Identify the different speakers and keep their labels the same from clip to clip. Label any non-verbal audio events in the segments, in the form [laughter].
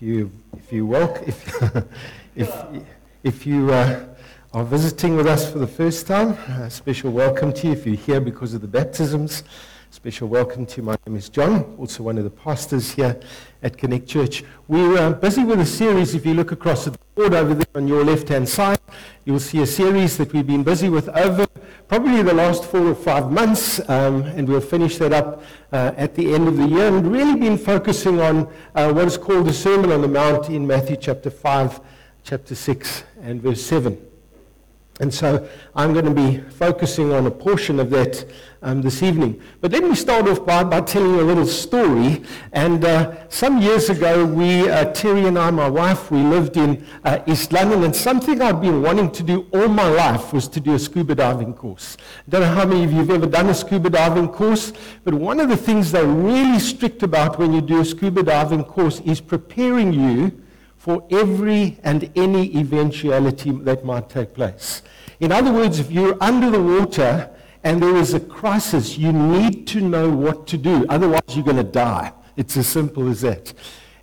Speaker 1: you, if you welcome, if, [laughs] if, if you uh, are visiting with us for the first time, a special welcome to you. If you're here because of the baptisms, special welcome to you. My name is John, also one of the pastors here at Connect Church. We're uh, busy with a series. If you look across the board over there on your left-hand side, you'll see a series that we've been busy with over probably the last four or five months, um, and we'll finish that up uh, at the end of the year, and really been focusing on uh, what is called the Sermon on the Mount in Matthew chapter 5, chapter 6, and verse 7. And so I'm going to be focusing on a portion of that um, this evening. But let me start off by, by telling you a little story. And uh, some years ago, we, uh, Terry and I, my wife, we lived in uh, East London. And something I've been wanting to do all my life was to do a scuba diving course. I don't know how many of you have ever done a scuba diving course, but one of the things they're really strict about when you do a scuba diving course is preparing you for every and any eventuality that might take place. In other words, if you're under the water and there is a crisis, you need to know what to do. Otherwise, you're going to die. It's as simple as that.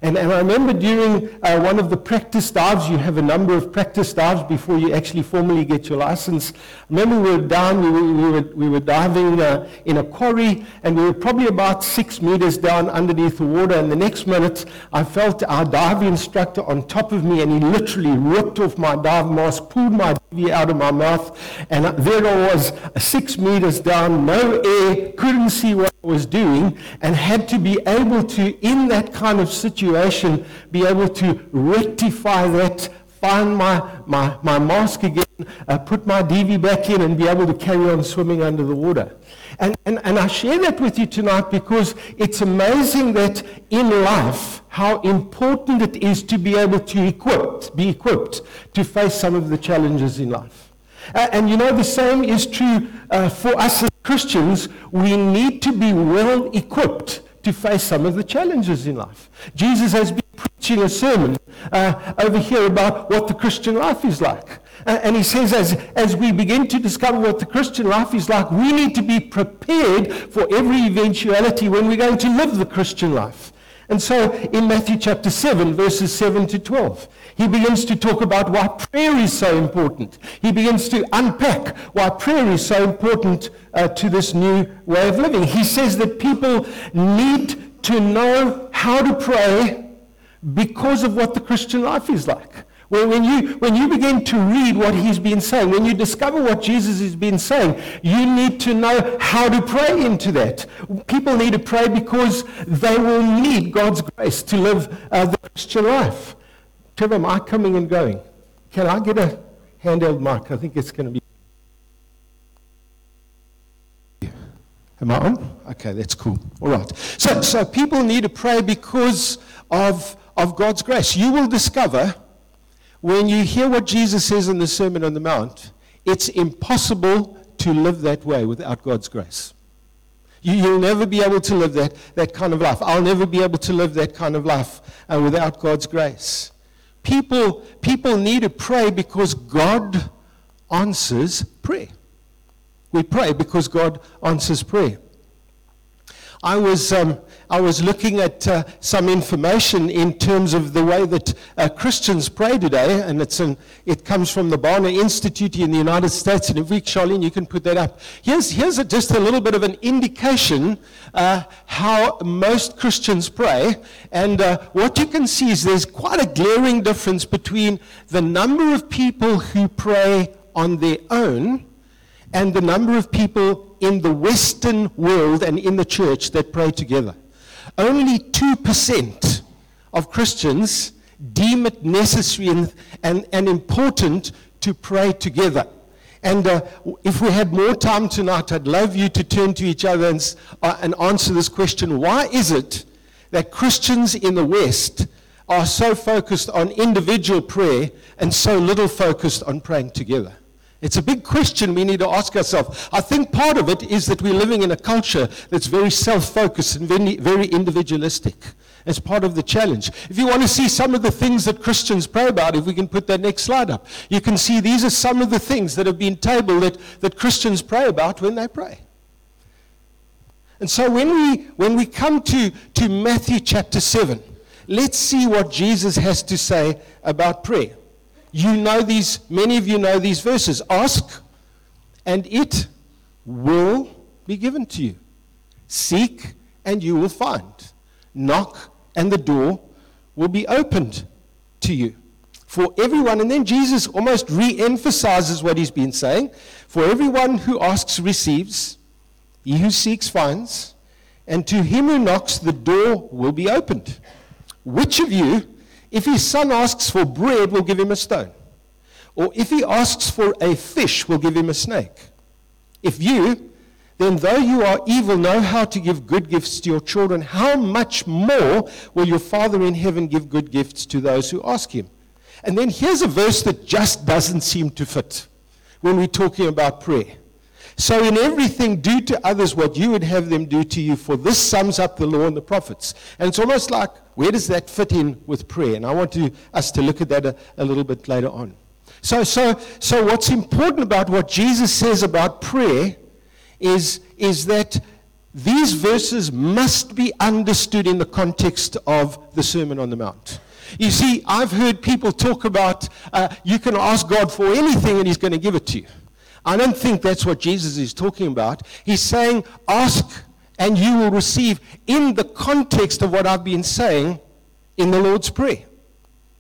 Speaker 1: And, and I remember during uh, one of the practice dives, you have a number of practice dives before you actually formally get your license. I remember we were down, we were, we were, we were diving uh, in a quarry, and we were probably about six meters down underneath the water. And the next minute, I felt our dive instructor on top of me, and he literally ripped off my dive mask, pulled my DV out of my mouth, and there I was, six meters down, no air, couldn't see what was doing, and had to be able to, in that kind of situation, be able to rectify that, find my, my, my mask again, uh, put my DV back in, and be able to carry on swimming under the water. And, and, and I share that with you tonight because it's amazing that in life, how important it is to be able to equip, be equipped to face some of the challenges in life. And you know, the same is true uh, for us as Christians. We need to be well equipped to face some of the challenges in life. Jesus has been preaching a sermon uh, over here about what the Christian life is like. And he says, as, as we begin to discover what the Christian life is like, we need to be prepared for every eventuality when we're going to live the Christian life. And so in Matthew chapter 7, verses 7 to 12, he begins to talk about why prayer is so important. He begins to unpack why prayer is so important uh, to this new way of living. He says that people need to know how to pray because of what the Christian life is like. Well, when you, when you begin to read what he's been saying, when you discover what Jesus has been saying, you need to know how to pray into that. People need to pray because they will need God's grace to live uh, the Christian life. Trevor, mic coming and going. Can I get a handheld mic? I think it's going to be. Am I on? Okay, that's cool. All right. So, so people need to pray because of, of God's grace. You will discover when you hear what Jesus says in the Sermon on the Mount, it's impossible to live that way without God's grace. You, will never be able to live that, that kind of life. I'll never be able to live that kind of life uh, without God's grace. People, people need to pray because God answers prayer. We pray because God answers prayer. I was, um, I was looking at uh, some information in terms of the way that uh, Christians pray today, and an, it comes from the Barna Institute in the United States. And if we, Charlene, you can put that up. Here's, here's a, just a little bit of an indication uh, how most Christians pray. And uh, what you can see is there's quite a glaring difference between the number of people who pray on their own and the number of people in the Western world and in the church that pray together. Only 2% of Christians deem it necessary and, and, and important to pray together. And uh, if we had more time tonight, I'd love you to turn to each other and, uh, and answer this question. Why is it that Christians in the West are so focused on individual prayer and so little focused on praying together? It's a big question we need to ask ourselves. I think part of it is that we're living in a culture that's very self focused and very, individualistic. It's part of the challenge. If you want to see some of the things that Christians pray about, if we can put that next slide up, you can see these are some of the things that have been tabled that, that Christians pray about when they pray. And so when we, when we come to, to Matthew chapter 7,
Speaker 2: let's see what Jesus has to say about prayer. You know these, many of you know these verses. Ask, and it will be given to you. Seek, and you will find. Knock, and the door will be opened to you. For everyone, and then Jesus almost re emphasizes what he's been saying. For everyone who asks receives, he who seeks finds, and to him who knocks, the door will be opened. Which of you, if his son asks for bread, we'll give him a stone? Or if he asks for a fish, we'll give him a snake? If you, then though you are evil, know how to give good gifts to your children, how much more will your Father in heaven give good gifts to those who ask him? And then here's a verse that just doesn't seem to fit when we're talking about prayer. So, in everything, do to others what you would have them do to you, for this sums up the law and the prophets. And it's almost like, where does that fit in with prayer? And I want to, us to look at that a, a little bit later on. So, so, so, what's important about what Jesus says about prayer is, is that these verses must be understood in the context of the Sermon on the Mount. You see, I've heard people talk about uh, you can ask God for anything and He's going to give it to you. I don't think that's what Jesus is talking about. He's saying, ask and you will receive in the context of what I've been saying in the Lord's Prayer.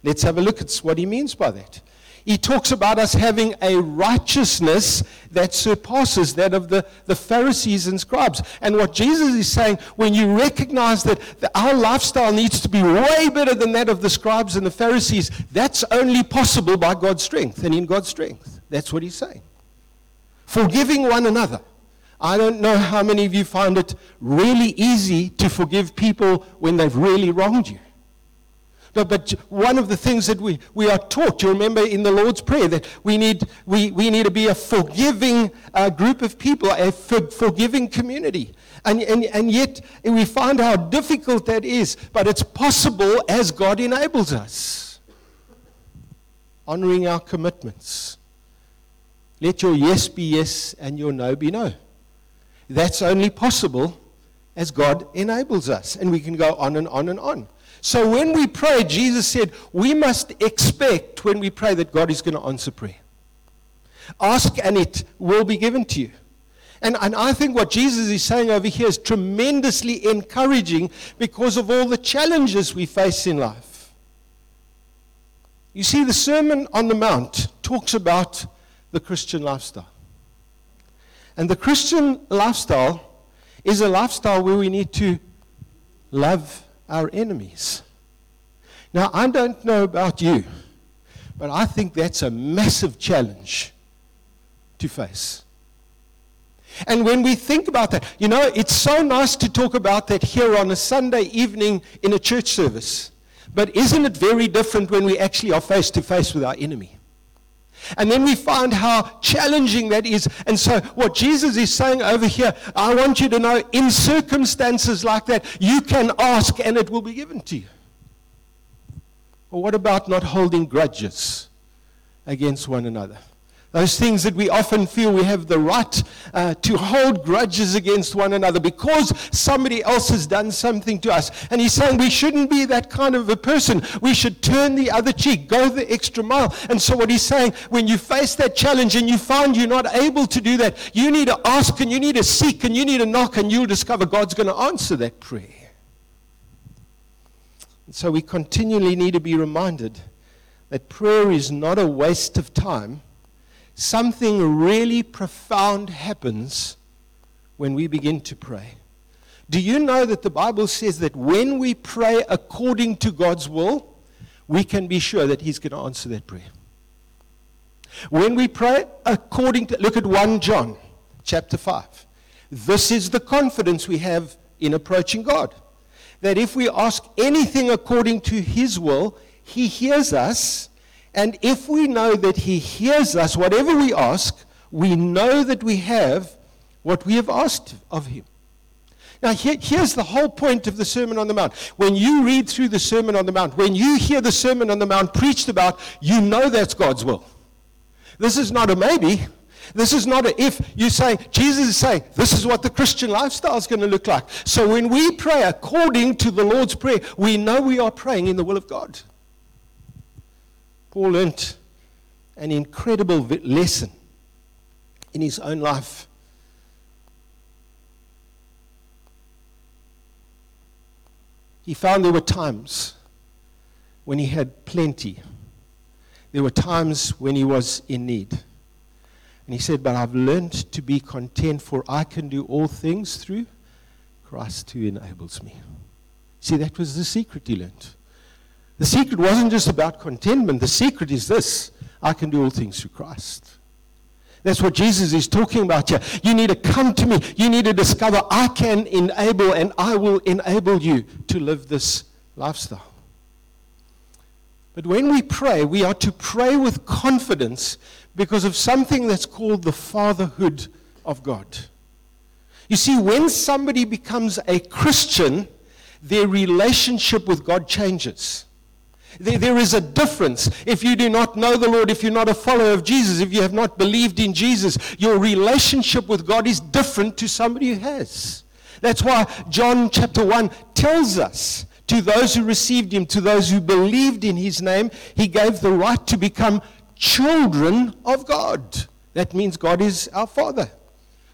Speaker 2: Let's have a look at what he means by that he talks about us having a righteousness that surpasses that of the, the Pharisees and scribes. And what Jesus is saying, when you recognize that the, our lifestyle needs to be way better than that of the scribes and the Pharisees, that's only possible by God's strength and in God's strength. That's what he's saying. Forgiving one another. I don't know how many of you find it really easy to forgive people when they've really wronged you. But, but one of the things that we, we are taught, you remember in the Lord's Prayer, that we need, we, we need to be a forgiving uh, group of people, a for, forgiving community. And, and, and yet we find how difficult that is, but it's possible as God enables us. Honoring our commitments. Let your yes be yes and your no be no. That's only possible as God enables us. And we can go on and on and on. So when we pray, Jesus said, we must expect when we pray that God is going to answer prayer. Ask and it will be given to you. And, and I think what Jesus is saying over here is tremendously encouraging because of all the challenges we face in life. You see, the Sermon on the Mount talks about the Christian lifestyle. And the Christian lifestyle is a lifestyle where we need to love our enemies. Now, I don't know about you, but I think that's a massive challenge to face. And when we think about that, you know, it's so nice to talk about that here on a Sunday evening in a church service. But isn't it very different when we actually are face to face with our enemy? And then we find how challenging that is. And so, what Jesus is saying over here, I want you to know in circumstances like that, you can ask and it will be given to you. Or what about not holding grudges against one another? Those things that we often feel we have the right uh, to hold grudges against one another because somebody else has done something to us. And he's saying we shouldn't be that kind of a person. We should turn the other cheek, go the extra mile. And so, what he's saying, when you face that challenge and you find you're not able to do that, you need to ask and you need to seek and you need to knock, and you'll discover God's going to answer that prayer. And so, we continually need to be reminded that prayer is not a waste of time something really profound happens when we begin to pray. Do you know that the Bible says that when we pray according to God's will, we can be sure that He's going to answer that prayer? When we pray according to, look at 1 John chapter 5. This is the confidence we have in approaching God. That if we ask anything according to His will, He hears us and if we know that He hears us, whatever we ask, we know that we have what we have asked of Him. Now, here, here's the whole point of the Sermon on the Mount. When you read through the Sermon on the Mount, when you hear the Sermon on the Mount preached about, you know that's God's will. This is not a maybe. This is not a if. You say, Jesus is saying, this is what the Christian lifestyle is going to look like. So when we pray according to the Lord's Prayer, we know we are praying in the will of God. Paul learnt an incredible lesson in his own life. He found there were times when he had plenty. There were times when he was in need. And he said, But I've learned to be content, for I can do all things through Christ who enables me. See, that was the secret he learned. The secret wasn't just about contentment, the secret is this I can do all things through Christ. That's what Jesus is talking about here. You need to come to me. You need to discover I can enable and I will enable you to live this lifestyle. But when we pray, we are to pray with confidence because of something that's called the fatherhood of God. You see, when somebody becomes a Christian, their relationship with God changes. There, there is a difference. If you do not know the Lord, if you're not a follower of Jesus, if you have not believed in Jesus, your relationship with God is different to somebody who has. That's why John chapter 1 tells us to those who received him, to those who believed in his name, he gave the right to become children of God. That means God is our Father.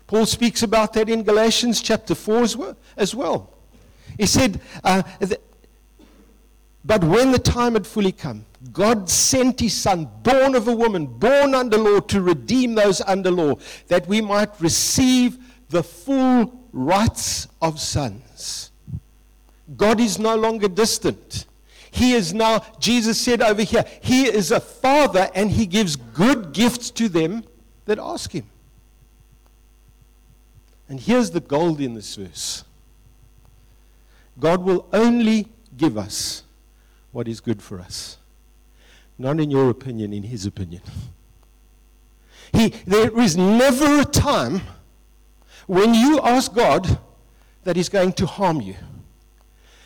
Speaker 2: Paul speaks about that in Galatians chapter 4 as well. He said, uh, but when the time had fully come, God sent his son, born of a woman, born under law, to redeem those under law, that we might receive the full rights of sons. God is no longer distant. He is now, Jesus said over here, He is a father and He gives good gifts to them that ask Him. And here's the gold in this verse God will only give us what is good for us. Not in your opinion, in his opinion. He, there is never a time when you ask God that he's going to harm you,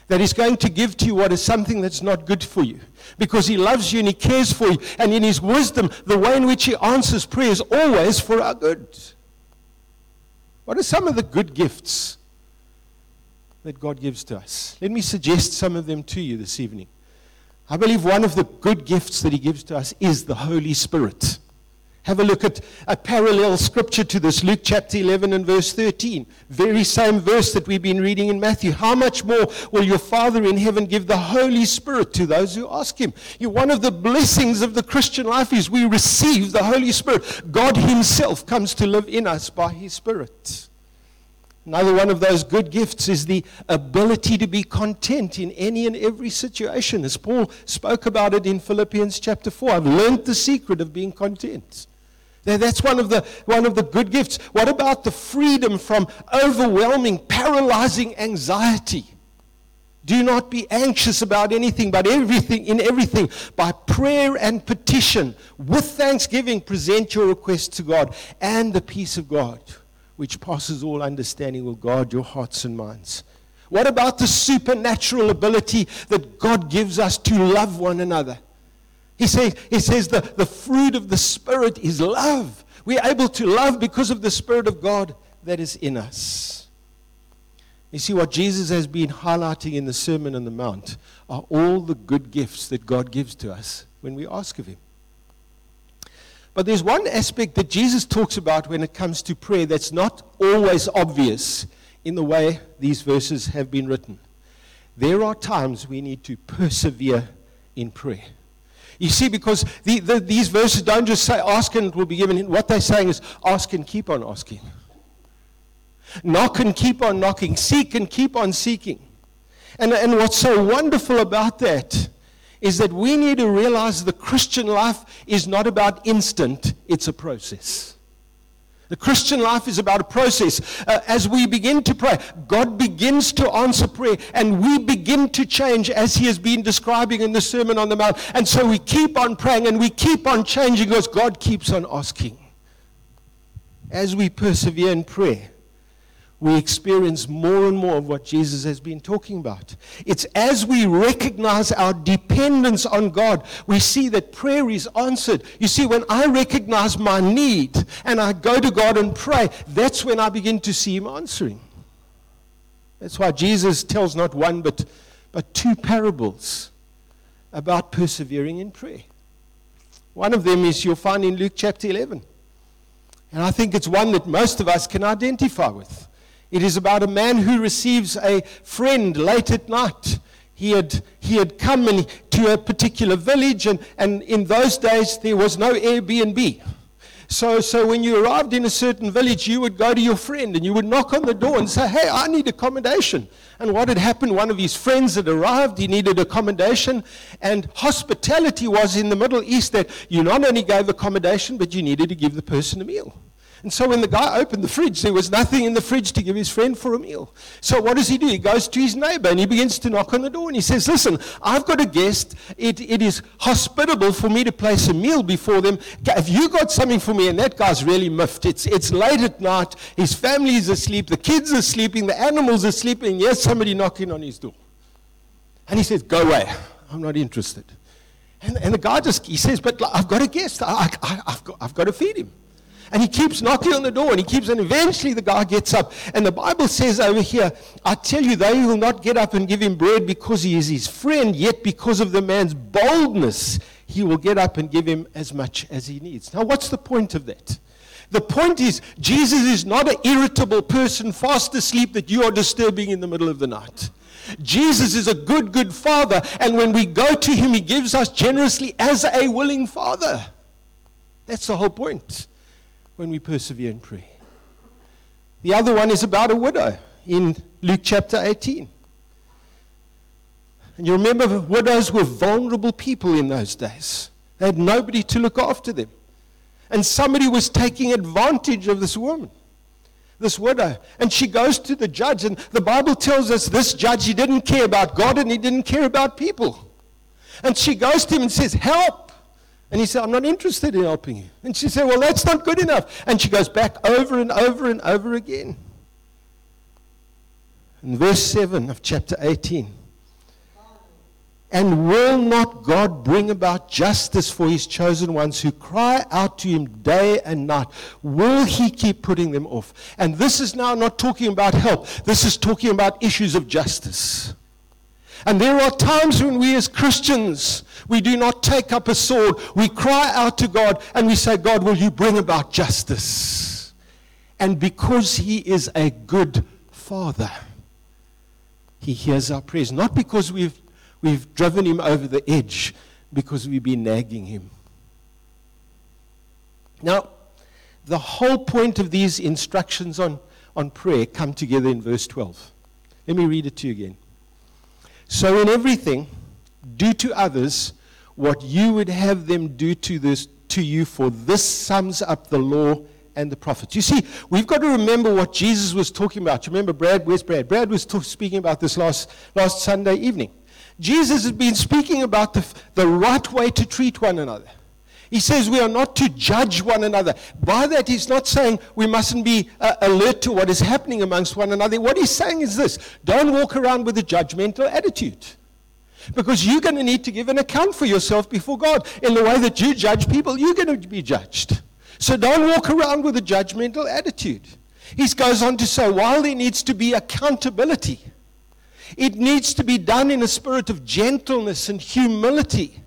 Speaker 2: that he's going to give to you what is something that's not good for you, because he loves you and he cares for you. And in his wisdom, the way in which he answers prayer is always for our good. What are some of the good gifts that God gives to us? Let me suggest some of them to you this evening. I believe one of the good gifts that He gives to us is the Holy Spirit. Have a look at a parallel scripture to this, Luke chapter 11 and verse 13. Very same verse that we've been reading in Matthew. How much more will your Father in heaven give the Holy Spirit to those who ask Him? You, one of the blessings of the Christian life is we receive the Holy Spirit. God Himself comes to live in us by His Spirit. Another one of those good gifts is the ability to be content in any and every situation. As Paul spoke about it in Philippians chapter 4, I've learned the secret of being content. That's one of, the, one of the good gifts. What about the freedom from overwhelming, paralyzing anxiety? Do not be anxious about anything, but everything, in everything, by prayer and petition, with thanksgiving, present your requests to God, and the peace of God which passes all understanding, will guard your hearts and minds. What about the supernatural ability that God gives us to love one another? He says, he says the, the fruit of the Spirit is love. We're able to love because of the Spirit of God that is in us. You see, what Jesus has been highlighting in the Sermon on the Mount are all the good gifts that God gives to us when we ask of Him. But there's one aspect that Jesus talks about when it comes to prayer that's not always obvious in the way these verses have been written. There are times we need to persevere in prayer. You see, because the, the, these verses don't just say ask and it will be given. What they're saying is ask and keep on asking. Knock and keep on knocking. Seek and keep on seeking. And, and what's so wonderful about that is that we need to realize the Christian life is not about instant, it's a process. The Christian life is about a process. Uh, as we begin to pray, God begins to answer prayer, and we begin to change as He has been describing in the Sermon on the Mount. And so we keep on praying and we keep on changing because God keeps on asking. As we persevere in prayer, we experience more and more of what Jesus has been talking about. It's as we recognize our dependence on God, we see that prayer is answered. You see, when I recognize my need and I go to God and pray, that's when I begin to see Him answering. That's why Jesus tells not one but, but two parables about persevering in prayer. One of them is you'll find in Luke chapter 11. And I think it's one that most of us can identify with. It is about a man who receives a friend late at night. He had, he had come in, to a particular village, and, and in those days there was no Airbnb. So, so when you arrived in a certain village, you would go to your friend and you would knock on the door and say, Hey, I need accommodation. And what had happened, one of his friends had arrived, he needed accommodation. And hospitality was in the Middle East that you not only gave accommodation, but you needed to give the person a meal. And so when the guy opened the fridge, there was nothing in the fridge to give his friend for a meal. So what does he do? He goes to his neighbor and he begins to knock on the door and he says, Listen, I've got a guest. It, it is hospitable for me to place a meal before them. Have you got something for me? And that guy's really miffed. It's, it's late at night. His family is asleep. The kids are sleeping. The animals are sleeping. Yes, somebody knocking on his door. And he says, Go away. I'm not interested. And, and the guy just, he says, But I've got a guest. I, I, I've, got, I've got to feed him. And he keeps knocking on the door and he keeps, and eventually the guy gets up. And the Bible says over here, I tell you, they will not get up and give him bread because he is his friend, yet because of the man's boldness, he will get up and give him as much as he needs. Now, what's the point of that? The point is, Jesus is not an irritable person fast asleep that you are disturbing in the middle of the night. Jesus is a good, good father, and when we go to him, he gives us generously as a willing father. That's the whole point when we persevere in prayer. The other one is about a widow in Luke chapter 18. And you remember, widows were vulnerable people in those days. They had nobody to look after them. And somebody was taking advantage of this woman, this widow. And she goes to the judge. And the Bible tells us this judge, he didn't care about God and he didn't care about people. And she goes to him and says, Help. And he said, I'm not interested in helping you. And she said, Well, that's not good enough. And she goes back over and over and over again. In verse 7 of chapter 18. And will not God bring about justice for his chosen ones who cry out to him day and night? Will he keep putting them off? And this is now not talking about help, this is talking about issues of justice. And there are times when we as Christians, we do not take up a sword. We cry out to God and we say, God, will you bring about justice? And because He is a good Father, He hears our prayers. Not because we've, we've driven Him over the edge, because we've been nagging Him. Now, the whole point of these instructions on, on prayer come together in verse 12. Let me read it to you again. So, in everything, do to others what you would have them do to, this, to you, for this sums up the law and the prophets. You see, we've got to remember what Jesus was talking about. You remember Brad? Where's Brad? Brad was talk, speaking about this last, last Sunday evening. Jesus has been speaking about the, the right way to treat one another. He says we are not to judge one another. By that, he's not saying we mustn't be uh, alert to what is happening amongst one another. What he's saying is this don't walk around with a judgmental attitude. Because you're going to need to give an account for yourself before God. In the way that you judge people, you're going to be judged. So don't walk around with a judgmental attitude. He goes on to say, while there needs to be accountability, it needs to be done in a spirit of gentleness and humility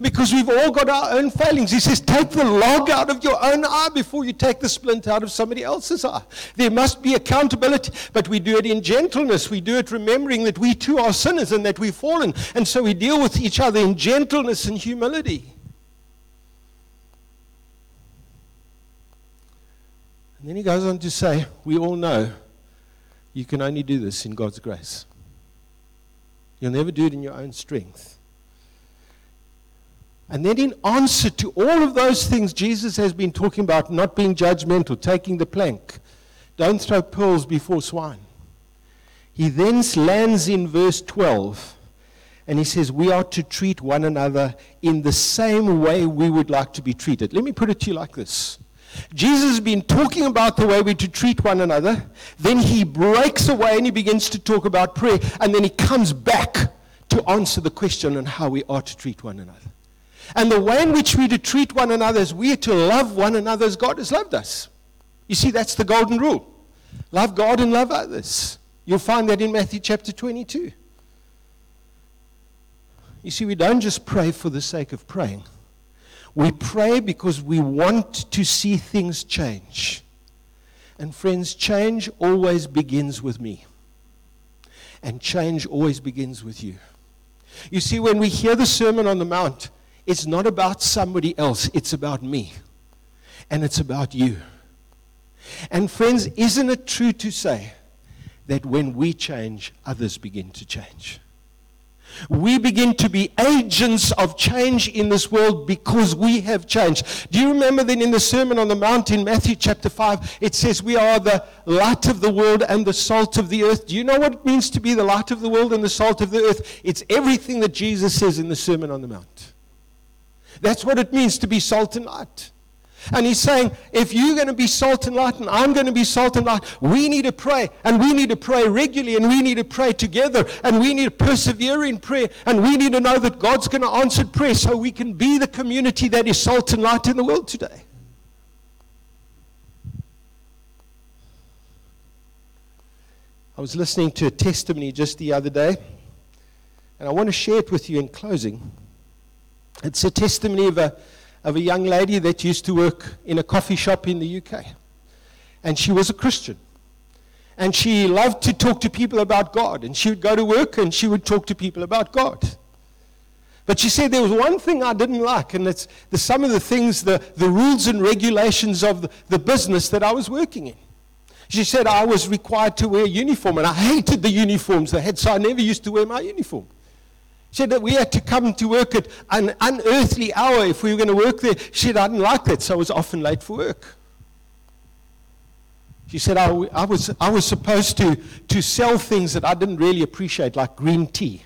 Speaker 2: because we've all got our own failings. He says, take the log out of your own eye before you take the splint out of somebody else's eye. There must be accountability, but we do it in gentleness. We do it remembering that we too are sinners and that we've fallen. And so we deal with each other in gentleness and humility. And then he goes on to say, We all know you can only do this in God's grace. You'll never do it in your own strength. And then, in answer to all of those things Jesus has been talking about, not being judgmental, taking the plank, don't throw pearls before swine. He then lands in verse 12 and he says, We are to treat one another in the same way we would like to be treated. Let me put it to you like this Jesus has been talking about the way we to treat one another. Then he breaks away and he begins to talk about prayer. And then he comes back to answer the question on how we are to treat one another. And the way in which we to treat one another is we are to love one another as God has loved us. You see, that's the golden rule. Love God and love others. You'll find that in Matthew chapter 22. You see, we don't just pray for the sake of praying. We pray because we want to see things change. And friends, change always begins with me. And change always begins with you. You see, when we hear the Sermon on the Mount, it's not about somebody else, it's about me. And it's about you. And friends, isn't it true to say that when we change, others begin to change? We begin to be agents of change in this world because we have changed. Do you remember then in the Sermon on the Mount in Matthew chapter 5, it says we are the light of the world and the salt of the earth. Do you know what it means to be the light of the world and the salt of the earth? It's everything that Jesus says in the Sermon on the Mount. That's what it means to be salt and light. And he's saying, if you're going to be salt and light and I'm going to be salt and light, we need to pray. And we need to pray regularly and we need to pray together. And we need to persevere in prayer. And we need to know that God's going to answer prayer so we can be the community that is salt and light in the world today. I was listening to a testimony just the other day. And I want to share it with you in closing. It's a testimony of a of a young lady that used to work in a coffee shop in the UK. And she was a Christian. And she loved to talk to people about God. And she would go to work and she would talk to people about God. But she said there was one thing I didn't like, and it's the, some of the things, the, the rules and regulations of the, the business that I was working in. She said I was required to wear a uniform, and I hated the uniforms they had, so I never used to wear my uniform. She said that we had to come to work at an unearthly hour if we were going to work there. She said, I didn't like that, so I was often late for work. She said, I, I, was, I was supposed to, to sell things that I didn't really appreciate, like green tea.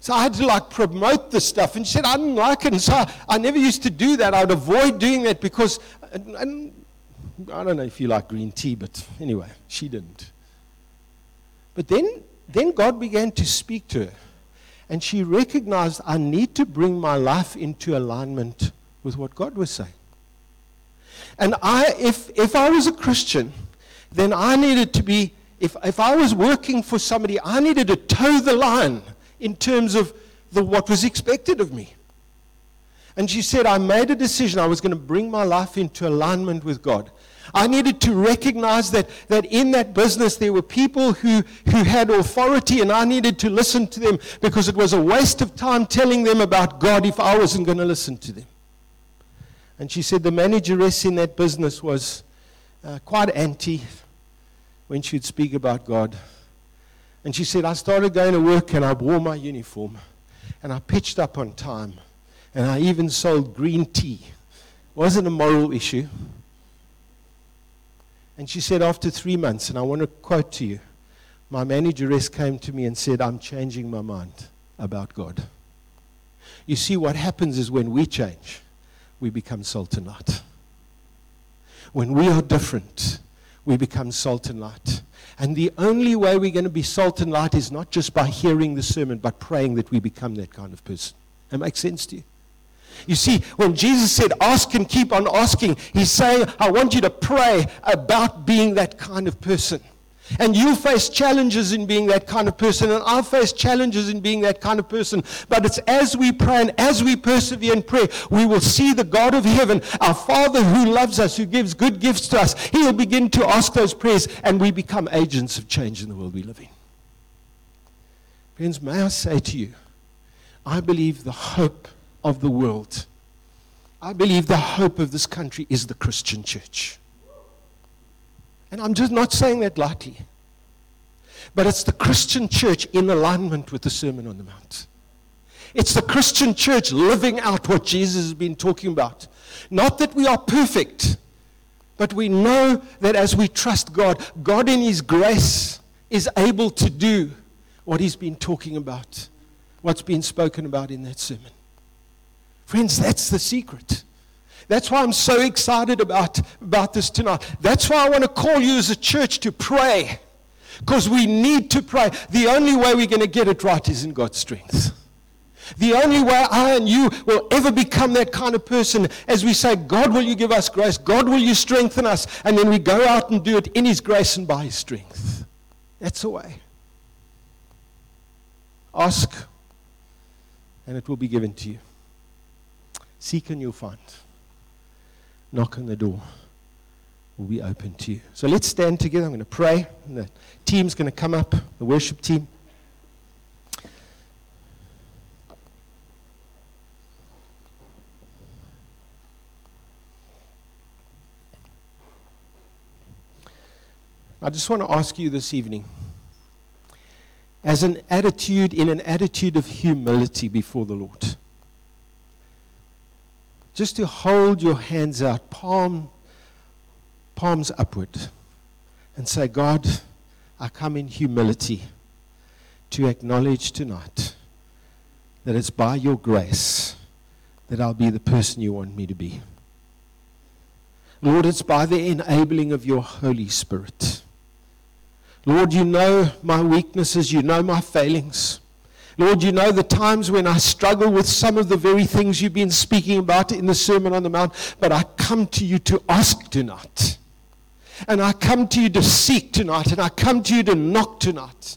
Speaker 2: So I had to like promote the stuff. And she said, I didn't like it. And so I, I never used to do that. I would avoid doing that because, and, and I don't know if you like green tea, but anyway, she didn't. But then, then God began to speak to her. And she recognized I need to bring my life into alignment with what God was saying. And I, if, if I was a Christian, then I needed to be, if, if I was working for somebody, I needed to toe the line in terms of the, what was expected of me. And she said, I made a decision. I was going to bring my life into alignment with God. I needed to recognize that, that in that business there were people who, who had authority, and I needed to listen to them because it was a waste of time telling them about God if I wasn't going to listen to them. And she said the manageress in that business was uh, quite anti when she'd speak about God. And she said, I started going to work and I wore my uniform and I pitched up on time and I even sold green tea. It wasn't a moral issue. And she said, after three months, and I want to quote to you, my manageress came to me and said, I'm changing my mind about God. You see, what happens is when we change, we become salt and light. When we are different, we become salt and light. And the only way we're going to be salt and light is not just by hearing the sermon, but praying that we become that kind of person. That makes sense to you? You see, when Jesus said, ask and keep on asking, he's saying, I want you to pray about being that kind of person. And you face challenges in being that kind of person, and I face challenges in being that kind of person. But it's as we pray and as we persevere in prayer, we will see the God of heaven, our Father who loves us, who gives good gifts to us. He will begin to ask those prayers, and we become agents of change in the world we live in. Friends, may I say to you, I believe the hope of the world. I believe the hope of this country is the Christian church. And I'm just not saying that lightly. But it's the Christian church in alignment with the Sermon on the Mount. It's the Christian church living out what Jesus has been talking about. Not that we are perfect, but we know that as we trust God, God in His grace is able to do what He's been talking about, what's been spoken about in that sermon. Friends, that's the secret. That's why I'm so excited about, about this tonight. That's why I want to call you as a church to pray. Because we need to pray. The only way we're going to get it right is in God's strength. The only way I and you will ever become that kind of person as we say, God, will you give us grace? God, will you strengthen us? And then we go out and do it in His grace and by His strength. That's the way. Ask, and it will be given to you. Seek, and you'll find. Knock on the door will be open to you. So let's stand together. I'm going to pray. The team's going to come up, the worship team. I just want to ask you this evening, as an attitude, in an attitude of humility before the Lord, just to hold your hands out, palm, palms upward, and say, God, I come in humility to acknowledge tonight that it's by your grace that I'll be the person you want me to be. Lord, it's by the enabling of your Holy Spirit. Lord, you know my weaknesses, you know my failings. Lord, you know the times when I struggle with some of the very things you've been speaking about in the Sermon on the Mount, but I come to you to ask tonight. And I come to you to seek tonight, and I come to you to knock tonight.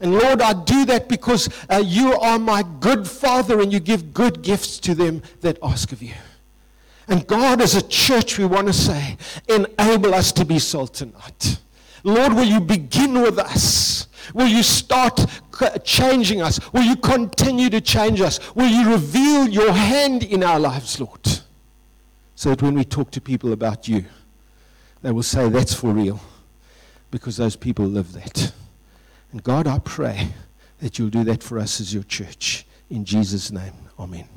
Speaker 2: And Lord, I do that because uh, you are my good Father, and you give good gifts to them that ask of you. And God, as a church, we want to say, enable us to be salt tonight. Lord, will you begin with us? Will you start changing us? Will you continue to change us? Will you reveal your hand in our lives, Lord? So that when we talk to people about you, they will say, That's for real. Because those people live that. And God, I pray that you'll do that for us as your church. In Jesus' name, amen.